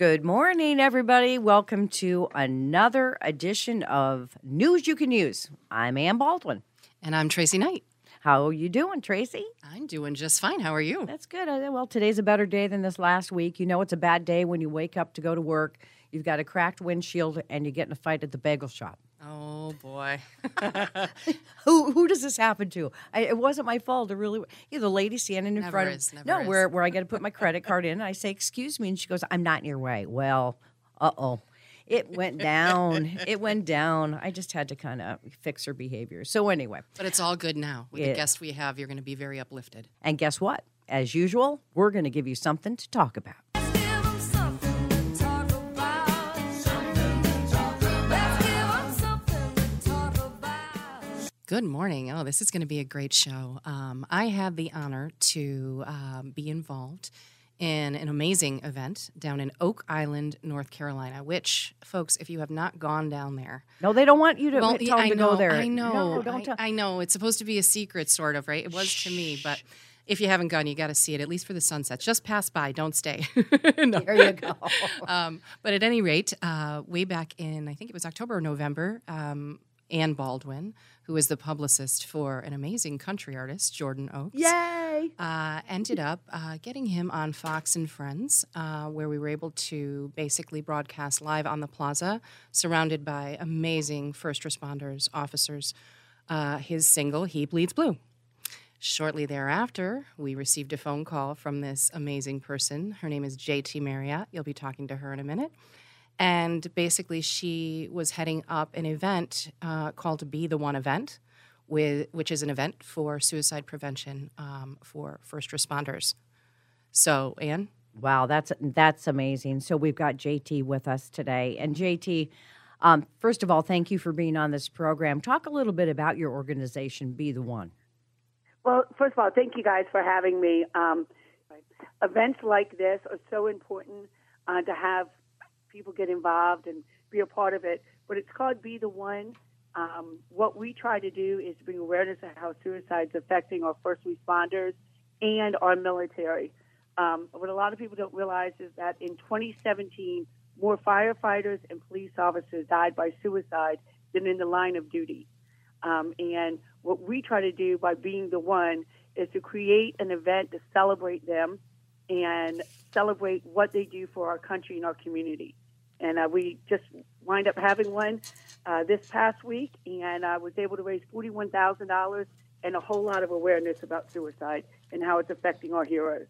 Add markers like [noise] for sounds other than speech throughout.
Good morning, everybody. Welcome to another edition of News You Can Use. I'm Ann Baldwin. And I'm Tracy Knight. How are you doing, Tracy? I'm doing just fine. How are you? That's good. Well, today's a better day than this last week. You know, it's a bad day when you wake up to go to work. You've got a cracked windshield and you get in a fight at the bagel shop. Oh boy. [laughs] Who who does this happen to? I, it wasn't my fault. It really, you know, the lady standing in Never front is, of no, is. where where I got to put my credit card in. And I say, "Excuse me," and she goes, "I'm not in your way." Well, uh oh. It went down. it went down. I just had to kind of fix her behavior. So anyway, But it's all good now. With Yeah. the guest we have, you're going to be very uplifted. and guess what? As usual, we're going to give you something to talk about. Good morning. Oh, this is going to be a great show. Um, I had the honor to um, be involved in an amazing event down in Oak Island, North Carolina. Which, folks, if you have not gone down there, No, they don't want you to well, tell them I to know, go there. I know. No, don't I, tell. I know. It's supposed to be a secret, sort of, right? It was to me, but if you haven't gone, you got to see it at least for the sunsets. Just pass by, don't stay. [laughs] No. there you go. [laughs] um, but at any rate, uh, way back in I think it was October or November, um, Anne Baldwin, who is the publicist for an amazing country artist, Jordan Oakes, Yay! uh, ended up uh, getting him on Fox and Friends, uh, where we were able to basically broadcast live on the plaza, surrounded by amazing first responders, officers. Uh, his single, He Bleeds Blue. Shortly thereafter, we received a phone call from this amazing person. Her name is JT Marriott. You'll be talking to her in a minute. And basically, she was heading up an event uh, called Be the One Event, with, which is an event for suicide prevention um, for first responders. So, Anne? Wow, that's that's amazing. So we've got JT with us today, and JT. Um, first of all, thank you for being on this program. Talk a little bit about your organization, Be the One. Well, first of all, thank you guys for having me. Um, events like this are so important uh, to have people get involved and be a part of it. But it's called Be the One. Um, what we try to do is bring awareness of how suicide's affecting our first responders and our military. Um, what a lot of people don't realize is that in 2017, more firefighters and police officers died by suicide than in the line of duty. Um, and what we try to do by being the one is to create an event to celebrate them and celebrate what they do for our country and our community. And uh, we just wind up having one uh, this past week, and I was able to raise forty-one thousand dollars and a whole lot of awareness about suicide and how it's affecting our heroes.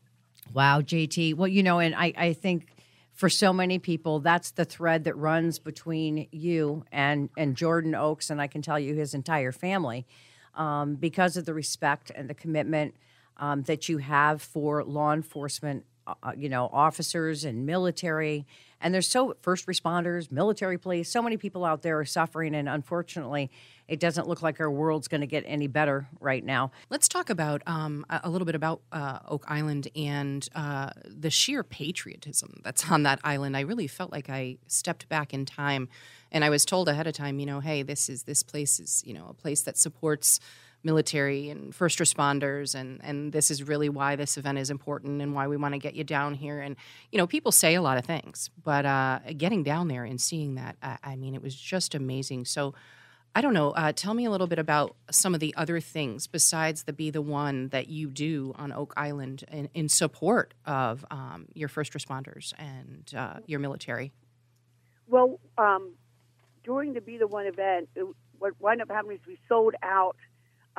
Wow, JT. Well, you know, and I, I think for so many people, that's the thread that runs between you and, and Jordan Oaks, and I can tell you his entire family, um, because of the respect and the commitment um, that you have for law enforcement, uh, you know, officers and military. And there's so first responders, military police, so many people out there are suffering, and unfortunately, it doesn't look like our world's going to get any better right now. Let's talk about um, a a little bit about uh, Oak Island and uh, the sheer patriotism that's on that island. I really felt like I stepped back in time, and I was told ahead of time, you know, hey, this is this place is you know a place that supports military and first responders and and this is really why this event is important and why we want to get you down here and you know people say a lot of things but uh, getting down there and seeing that I, I mean it was just amazing so I don't know. Uh, tell me a little bit about some of the other things besides the Be the One that you do on Oak Island in, in support of um, your first responders and uh, your military. Well, um, during the Be the One event, it, what wound up happening is we sold out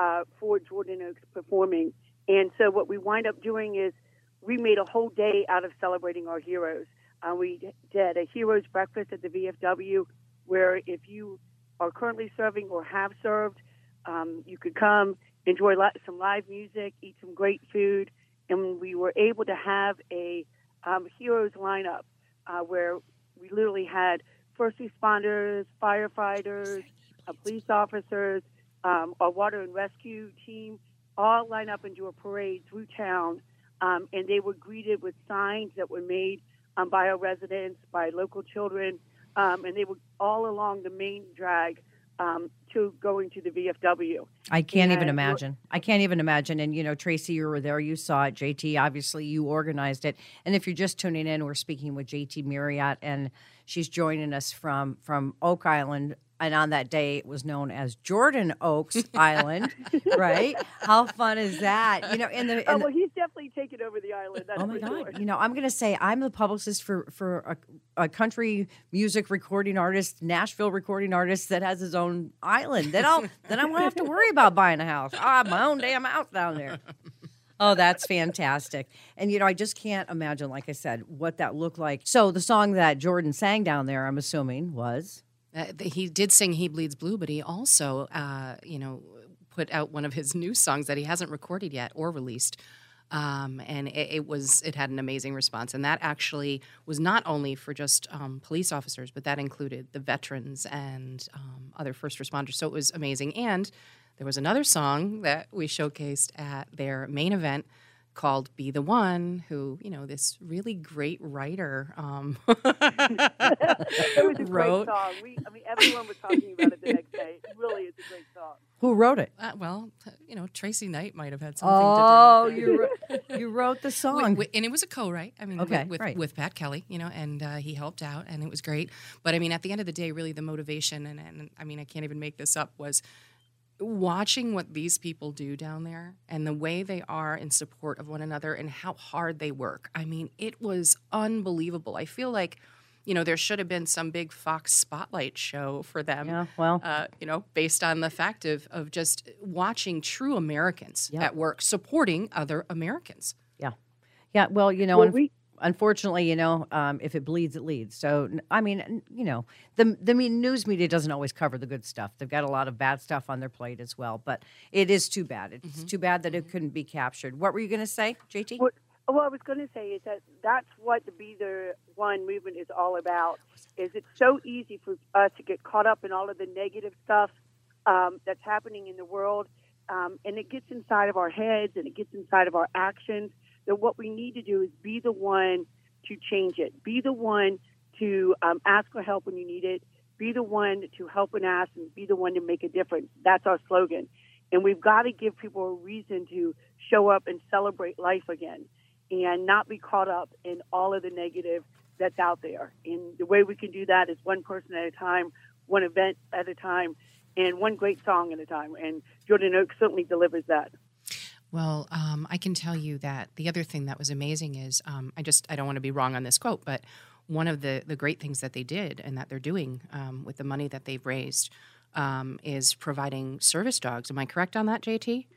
uh, for Jordan Oaks performing. And so what we wind up doing is we made a whole day out of celebrating our heroes. Uh, we did a heroes breakfast at the VFW where if you are currently serving or have served, um, you could come, enjoy some live music, eat some great food, and we were able to have a um, heroes lineup uh, where we literally had first responders, firefighters, uh, police officers, um, our water and rescue team all line up and do a parade through town, um, and they were greeted with signs that were made um, by our residents, by local children, um, and they were all along the main drag um, to going to the VFW. I can't and even imagine. I can't even imagine. And you know, Tracy, you were there. You saw it. JT, obviously, you organized it. And if you're just tuning in, we're speaking with JT Marriott, and she's joining us from from Oak Island, and on that day it was known as Jordan Oaks Island, [laughs] right? How fun is that? You know, in the oh well, he's definitely taken over the island. oh my god! Sure. You know, I'm going to say I'm the publicist for for a, a, country music recording artist, Nashville recording artist that has his own island. Then I'll then I won't have to worry about buying a house. I have my own damn house down there. Oh, that's fantastic. And, you know, I just can't imagine, like I said, what that looked like. So, the song that Jordan sang down there, I'm assuming, was uh, he did sing "He Bleeds Blue," but he also, uh, you know, put out one of his [laughs] new songs that he hasn't recorded yet or released. Um, and it, it, was it had an amazing response, and that actually was not only for just um, police officers, but that included the veterans and um, other first responders. So it was amazing. And there was another song that we showcased at their main event called Be the One, who, you know, this really great writer um, [laughs] [laughs] [laughs] it was a wrote. great song. We, I mean, everyone was talking about it the next day. It really is a great song. Who wrote it? Uh, well, you know, Tracy Knight might have had something oh, to do with it. you, [laughs] you wrote the song. and it was a co-write. I mean, okay, with, with, right. with Pat Kelly, you know, and uh, he helped out and it was great. But I mean, at the end of the day, really the motivation, and, and I mean, I can't even make this up, was – watching what these people do down there and the way they are in support of one another and how hard they work. I mean, it was unbelievable. I feel like, you know, there should have been some big Fox spotlight show for them. Yeah, well, uh, you know, based on the fact of of just watching true Americans at work supporting other Americans. Yeah, yeah. Well, you know, well, we, unfortunately, you know, um, if it bleeds, it leads. So, I mean, you know, the the news media doesn't always cover the good stuff. They've got a lot of bad stuff on their plate as well. But it is too bad. It's mm-hmm. too bad that it couldn't be captured. What were you going to say, JT? What, what I was going to say is that that's what the Be the One movement is all about. Is it's so easy for us to get caught up in all of the negative stuff um, that's happening in the world, um, and it gets inside of our heads and it gets inside of our actions that what we need to do is be the one to change it. Be the one to um, ask for help when you need it. Be the one to help and ask, and be the one to make a difference. That's our slogan. And we've got to give people a reason to show up and celebrate life again and not be caught up in all of the negative that's out there. And the way we can do that is one person at a time, one event at a time, and one great song at a time. And Jordan Oak certainly delivers that. Well, um, I can tell you that the other thing that was amazing is um, I just I don't want to be wrong on this quote, but one of the the great things that they did and that they're doing um, with the money that they've raised um, is providing service dogs. Am I correct on that, JT?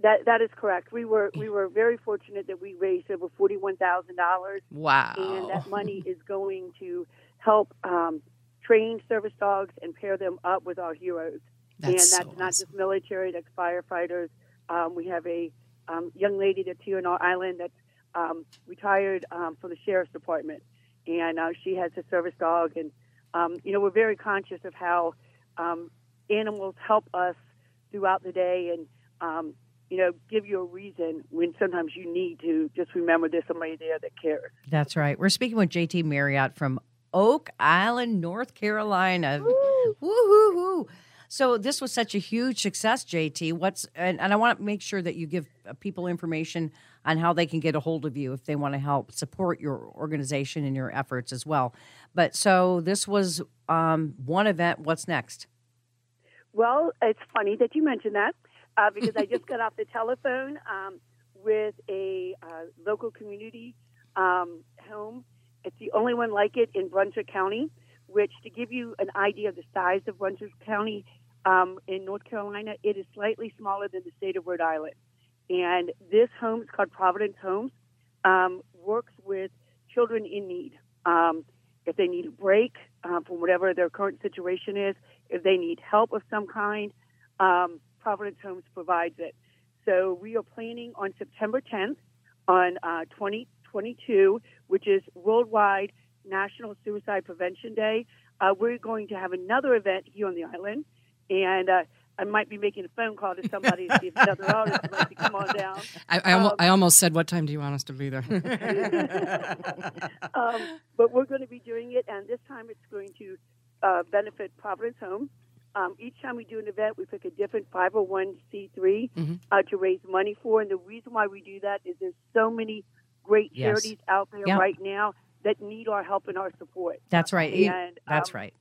That that is correct. We were we were very fortunate that we raised over forty one thousand dollars. Wow! And that money is going to help um, train service dogs and pair them up with our heroes. That's and that's so not awesome. just military; that's firefighters um, we have a um, young lady that's here on our island that's um, retired um, from the sheriff's department, and uh, she has a service dog. And um, you know, we're very conscious of how um, animals help us throughout the day, and um, you know, give you a reason when sometimes you need to just remember there's somebody there that cares. That's right. We're speaking with JT Marriott from Oak Island, North Carolina. Woo hoo hoo. So this was such a huge success, JT. What's and, and I want to make sure that you give uh, people information on how they can get a hold of you if they want to help support your organization and your efforts as well. But so this was um, one event. What's next? Well, it's funny that you mentioned that uh, because I just [laughs] got off the telephone um, with a uh, local community um, home. It's the only one like it in Brunswick County, which, to give you an idea of the size of Brunswick County um, in North Carolina, it is slightly smaller than the state of Rhode Island. And this home is called Providence Homes, um, works with children in need. Um, if they need a break uh, from whatever their current situation is, if they need help of some kind, um, Providence Homes provides it. So we are planning on September 10th on uh, 2022, which is Worldwide National Suicide Prevention Day. Uh, we're going to have another event here on the island, and uh, I might be making a phone call to somebody to see if another [laughs] artist would like to come on down. I, I, almo- I almost said, "What time do you want us to be there?" [laughs] um, but we're going to be doing it, and this time it's going to uh, benefit Providence Home. Um, each time we do an event, we pick a different 501c3 Mm-hmm. uh, to raise money for. And the reason why we do that is there's so many great Yes. charities out there Yep. right now that need our help and our support. That's right. And, That's um, right.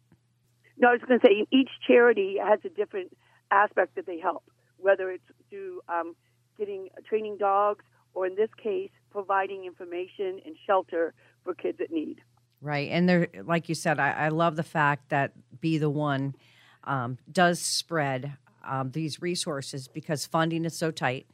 No, I was going to say each charity has a different aspect that they help, whether it's through um, getting training dogs or, in this case, providing information and shelter for kids that need. Right. And there, like you said, I, I love the fact that Be the One um, does spread um, these resources because funding is so tight.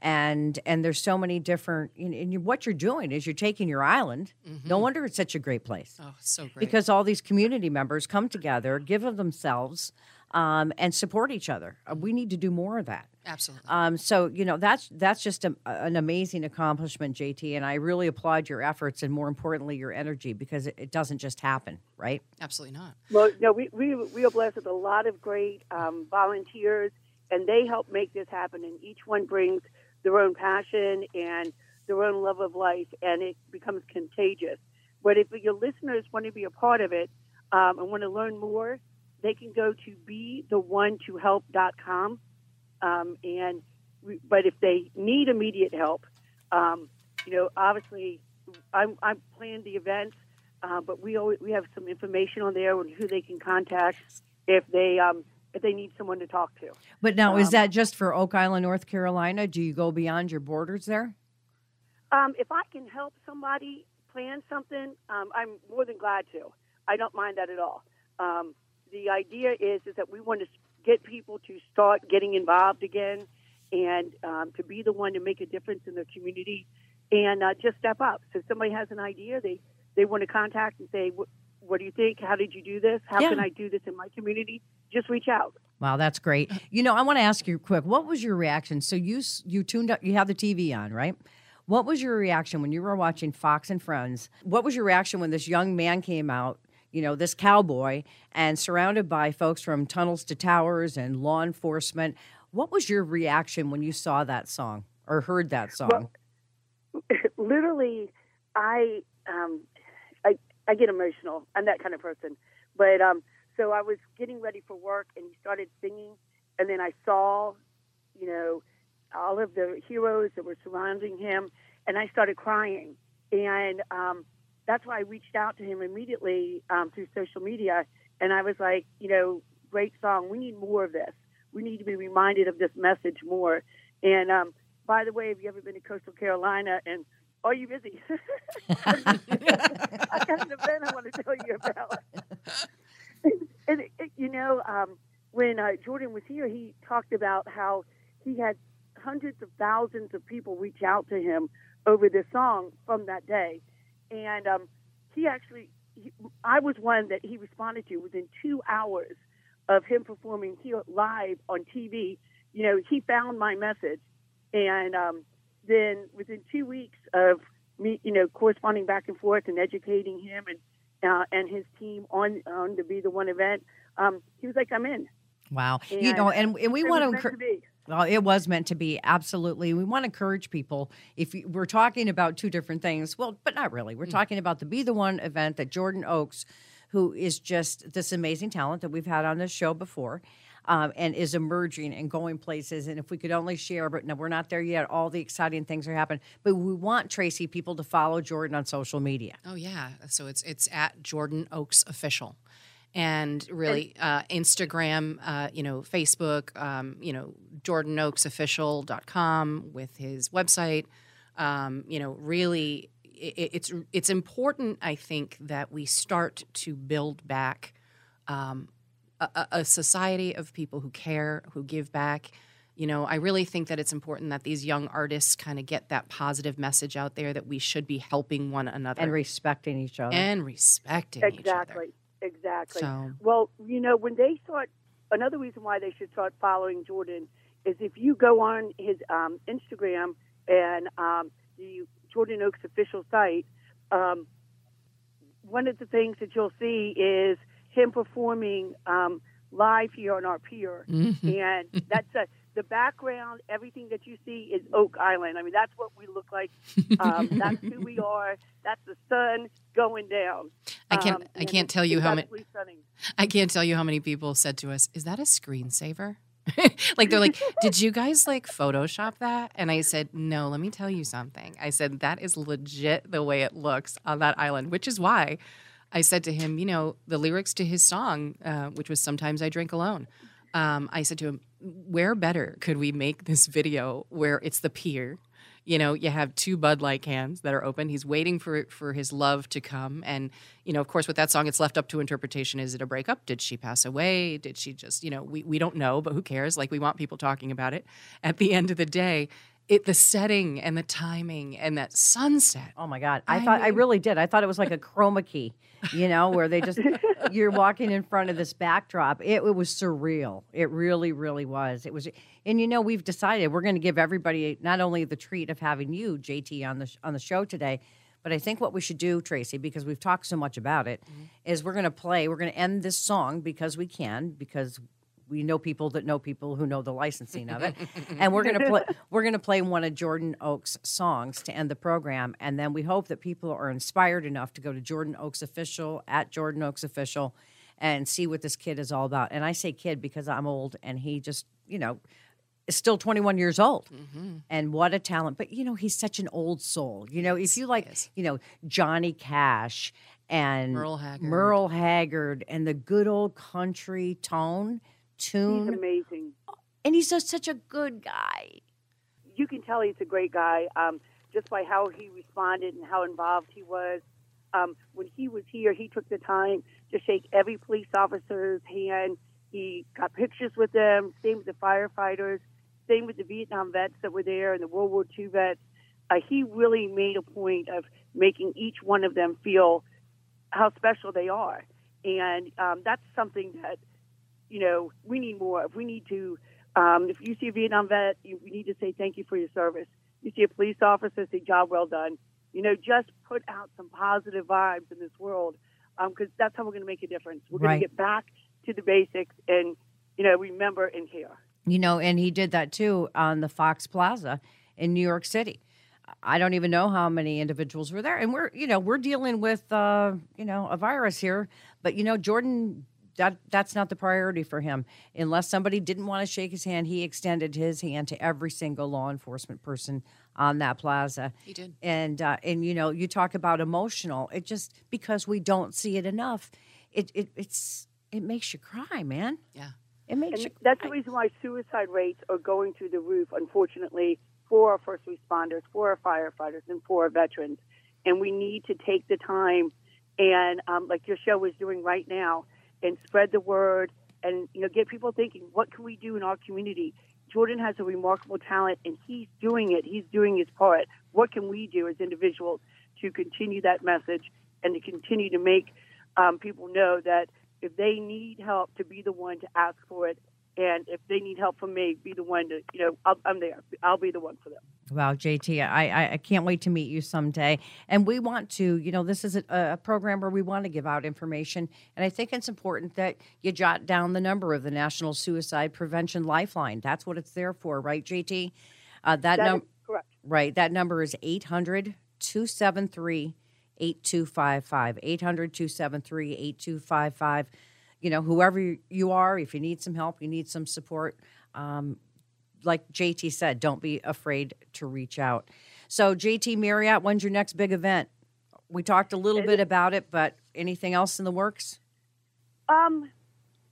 And and there's so many different. And, and what you're doing is you're taking your island. No wonder it's such a great place oh, so great. because all these community members come together, give of themselves, um, and support each other. Uh, we need to do more of that. Absolutely. Um, so you know that's that's just a, an amazing accomplishment, JT, and I really applaud your efforts and more importantly your energy because it, it doesn't just happen, right? Absolutely not. Well, no, we, we, we are blessed with a lot of great um, volunteers, and they help make this happen. And each one brings their own passion and their own love of life, and it becomes contagious. But if your listeners want to be a part of it um, and want to learn more, they can go to be the one to help.com. Um, and we, but if they need immediate help, um, you know, obviously, I'm, I'm planning the events, uh, but we always, we have some information on there on who they can contact if they um, if they need someone to talk to. But now, is that just for Oak Island, North Carolina? Do you go beyond your borders there? Um, if I can help somebody plan something, um, I'm more than glad to. I don't mind that at all. Um, the idea is is that we want to get people to start getting involved again, and um, to be the one to make a difference in their community, and uh, just step up. So if somebody has an idea, they they want to contact and say, "What, do you think? How did you do this? How Yeah. can I do this in my community?" Just reach out. Wow, that's great. You know, I want to ask you quick. What was your reaction? So you you tuned up. You have the TV on, right? What was your reaction when you were watching Fox and Friends? What was your reaction when this young man came out? You know, this cowboy, and surrounded by folks from tunnels to towers and law enforcement. What was your reaction when you saw that song or heard that song? Well, [laughs] literally, I um, I I get emotional. I'm that kind of person. But um, so I was getting ready for work, and he started singing, and then I saw, you know, all of the heroes that were surrounding him, and I started crying. And um, that's why I reached out to him immediately um, through social media, and I was like, you know, great song. We need more of this. We need to be reminded of this message more. And um, by the way, have you ever been to Coastal Carolina? And are you busy? [laughs] I got an event I want to tell you about. [laughs] and, and, you know, um, when uh, Jordan was here, he talked about how he had hundreds of thousands of people reach out to him over this song from that day, and um, he actually, he, I was one that he responded to within two hours of him performing here live on TV. You know, he found my message, and um, then within two weeks of me, you know, corresponding back and forth and educating him and uh, and his team on on the Be the One event, um, he was like, "I'm in." Wow. you know, and, and we want to encourage. Well, it was meant to be absolutely. We want to encourage people. If you, we're talking about two different things, well, but not really. We're talking about the Be the One event that Jordan Oaks, who is just this amazing talent that we've had on this show before, um, and is emerging and going places. And if we could only share, but no, we're not there yet. All the exciting things are happening, but we want Tracy people to follow Jordan on social media. Oh yeah. So it's it's at Jordan Oaks official. And really uh, Instagram, uh, you know, Facebook, um, you know, JordanOaksOfficial.com with his website. Um, you know, really, it, it's it's important. I think that we start to build back um, a, a society of people who care, who give back. You know, I really think that it's important that these young artists kind of get that positive message out there that we should be helping one another and respecting each other. and respecting each other. Exactly. So- Well, you know, when they start, another reason why they should start following Jordan is if you go on his um, Instagram and um, the Jordan Oaks official site, um, one of the things that you'll see is him performing um, live here on our pier, Mm-hmm. and that's a, the background. Everything that you see is Oak Island. I mean, that's what we look like. Um, [laughs] that's who we are. That's the sun going down. I can't- Um, I can't tell you how many- stunning. I can't tell you how many people said to us, "Is that a screensaver?" [laughs] like they're like, [laughs] "Did you guys like Photoshop that?" And I said, "No, let me tell you something." I said that is legit the way it looks on that island, which is why I said to him, you know, the lyrics to his song, uh, which was "Sometimes I Drink Alone." Um, I said to him, "Where better could we make this video where it's the pier?" you know you have two bud light cans that are open. He's waiting for for his love to come. And you know of course with that song it's left up to interpretation. Is it a breakup? Did she pass away? Did she just you know we, we don't know but who cares? Like we want people talking about it. At the end of the day it the setting and the timing and that sunset Oh my God. I, I thought I really did. I thought it was like a chroma key, you know, where they just, [laughs] you're walking in front of this backdrop. It, it was surreal. It really, really was. It was, and you know, we've decided we're going to give everybody not only the treat of having you, JT, on the, on the show today, but I think what we should do, Tracy, because we've talked so much about it, mm-hmm. is we're going to play, we're going to end this song because we can, because we know people that know people who know the licensing of it, [laughs] and we're gonna play. We're gonna play one of Jordan Oaks' songs to end the program, and then we hope that people are inspired enough to go to Jordan Oaks official at Jordan Oaks official, and see what this kid is all about. And I say kid because I'm old, and he just you know is still 21 years old, mm-hmm. and what a talent! But you know he's such an old soul. You know if you like you know Johnny Cash and Merle Haggard. Merle Haggard, and the good old country tone He's amazing. and he's just such a good guy. you can tell he's a great guy um, just by how he responded and how involved he was. Um, when he was here, he took the time to shake every police officer's hand. He got pictures with them. Same with the firefighters. Same with the Vietnam vets that were there and the World War II vets. Uh, he really made a point of making each one of them feel how special they are, and um, that's something that you know we need more If We need to um, if you see a Vietnam vet, you, we need to say thank you for your service. You see a police officer, say job well done. You know, just put out some positive vibes in this world because that's how we're going to make a difference. We're going Right. to get back to the basics and you know remember and care. You know, and he did that too on the Fox Plaza in New York City. I don't even know how many individuals were there, and we're you know we're dealing with uh, you know a virus here, but you know Jordan. That that's not the priority for him. Unless somebody didn't want to shake his hand, he extended his hand to every single law enforcement person on that plaza. He did. And uh, and you know, you talk about emotional. It just because we don't see it enough, it, it it's it makes you cry, man. yeah It makes you And that's the reason why suicide rates are going through the roof, unfortunately, for our first responders, for our firefighters, and for our veterans. And we need to take the time and, um, like your show is doing right now, and spread the word and you know get people thinking, what can we do in our community? Jordan has a remarkable talent, and he's doing it. He's doing his part. What can we do as individuals to continue that message and to continue to make um, people know that if they need help, to be the one to ask for it, and if they need help from me, be the one to you know I'll, I'm there. I'll be the one for them. Wow, JT, I, I, I can't wait to meet you someday. And we want to, you know, this is a, a program where we want to give out information. And I think it's important that you jot down the number of the National Suicide Prevention Lifeline. That's what it's there for, right, JT? Uh, that That correct. right, that number is 800 273 8255. 800 273 8255. You know, whoever you are, if you need some help, you need some support, um, like JT said, don't be afraid to reach out. So, JT Marriott, when's your next big event? We talked a little bit about it, but anything else in the works? Um,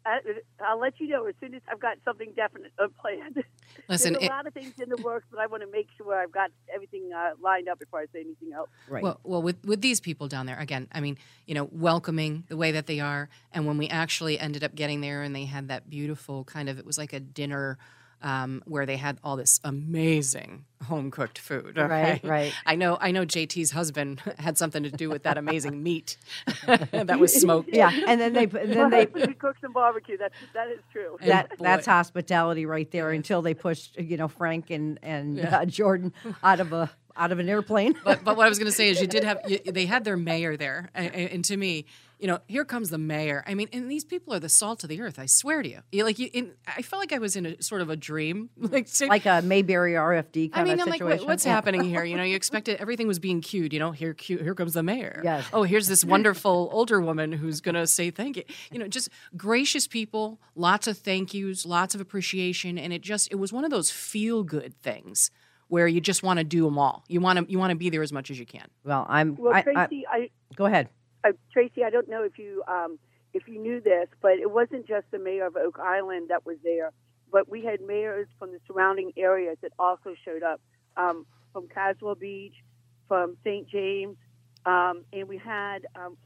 I, I'll let you know as soon as I've got something definite uh, planned. [laughs] Listen, There's a it- lot of things in the works, but I want to make sure I've got everything uh, lined up before I say anything else. Right. Well, well, with with these people down there, again, I mean, you know, welcoming the way that they are, and when we actually ended up getting there, and they had that beautiful kind of, it was like a dinner. Um, where they had all this amazing home cooked food. Right, okay? right. [laughs] I know. I know. JT's husband [laughs] had something to do with that amazing meat [laughs] that was smoked. yeah, and then they and then Well, they we cook some barbecue. That's that is true. And that boy. that's hospitality right there until they pushed you know Frank and and uh, Jordan out of a out of an airplane. But, but what I was going to say is, you did have you, they had their mayor there, and, and to me, you know, here comes the mayor. I mean, and these people are the salt of the earth. I swear to you. you like, you, in, I felt like I was in a sort of a dream, [laughs] like, say- like a Mayberry RFD I kind mean, of I'm like, situation. what, what's Yeah. happening [laughs] here? You know, you expected everything was being cued. You know, here, cue, here comes the mayor. Yes. Oh, here's this [laughs] wonderful older woman who's going to say thank you. You know, just gracious people, lots of thank yous, lots of appreciation, and it just it was one of those feel good things where you just want to do them all. You want to you want to be there as much as you can. Well, I'm. Well, I, I, Tracy, I, go ahead. Uh, Tracy, I don't know if you um, if you knew this, but it wasn't just the mayor of Oak Island that was there, but we had mayors from the surrounding areas that also showed up, um, from Caswell Beach, from St. James, um, and we had um,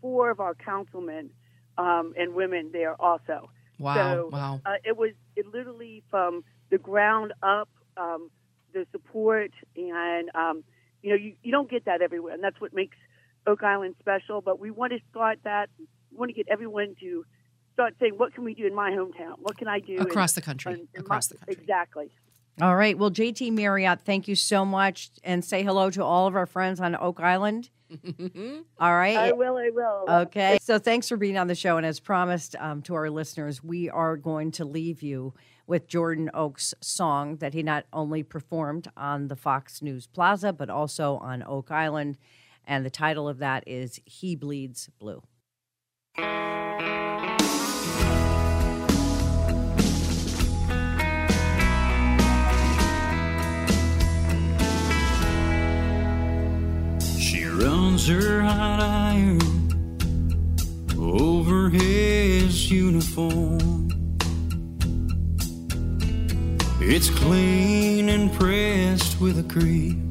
four of our councilmen um, and women there also. Wow, So, wow. Uh, it was it literally from the ground up, um, the support, and um, you know you, you don't get that everywhere, and that's what makes Oak Island special. But we want to start that. We want to get everyone to start saying, "What can we do in my hometown? What can I do in- Across the country, in- in across my- the country. Exactly. All right. Well, JT Marriott, thank you so much, and say hello to all of our friends on Oak Island. [laughs] all right. I will. I will. Okay. So thanks for being on the show. And as promised um, to our listeners, we are going to leave you with Jordan Oak's song that he not only performed on the Fox News Plaza, but also on Oak Island. And the title of that is He Bleeds Blue. She runs her hot iron over his uniform. It's clean and pressed with a crease.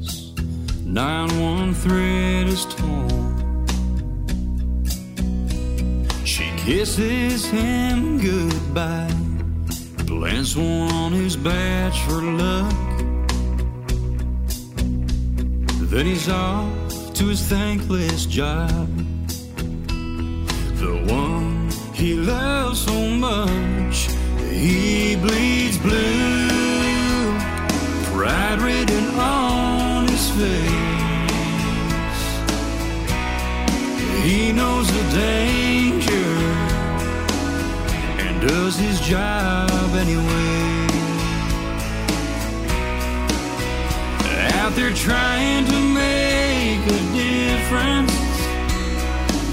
Nine one thread is torn. She kisses him goodbye. Plants one on his badge for luck. Then he's off to his thankless job. The one he loves so much, he bleeds blue. Pride written on his face. Knows the danger and does his job anyway. out there trying to make a difference,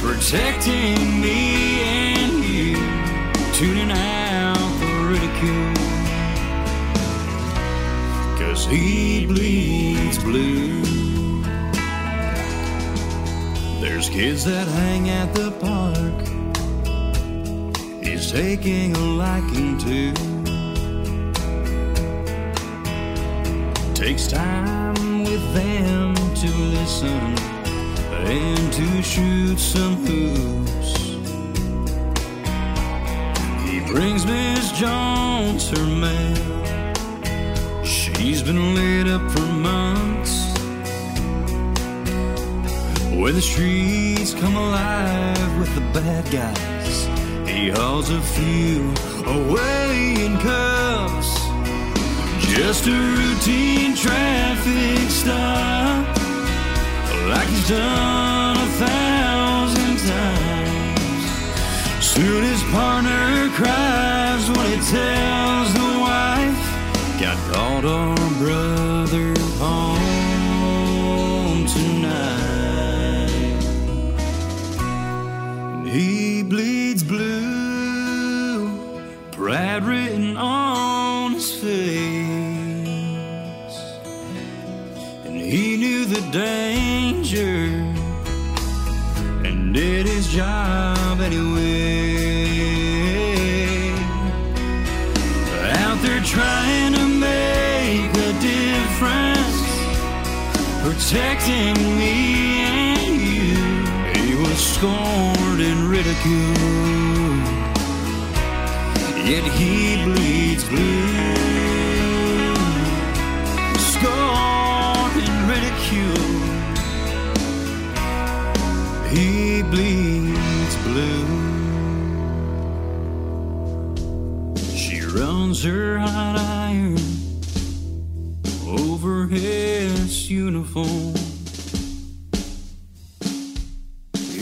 protecting me and you, tuning out the ridicule. Cause he bleeds blue. There's kids that hang at the park, he's taking a liking to. takes time with them to listen and to shoot some hoops. He brings Miss Jones her mail. She's been laid up for months. When the streets come alive with the bad guys, he hauls a few away in cuffs. Just a routine traffic stop, like he's done a thousand times. Soon his partner cries when he tells the wife, Got called on brother home Pride written on his face. And he knew the danger and did his job anyway. Out there trying to make a difference, protecting me and you. He was scorned and ridiculed.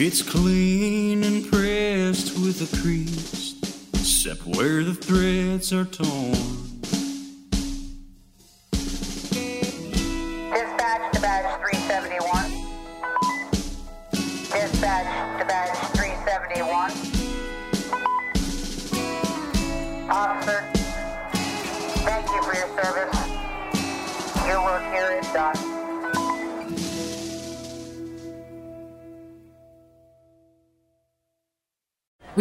It's clean and pressed with a crease, except where the threads are torn.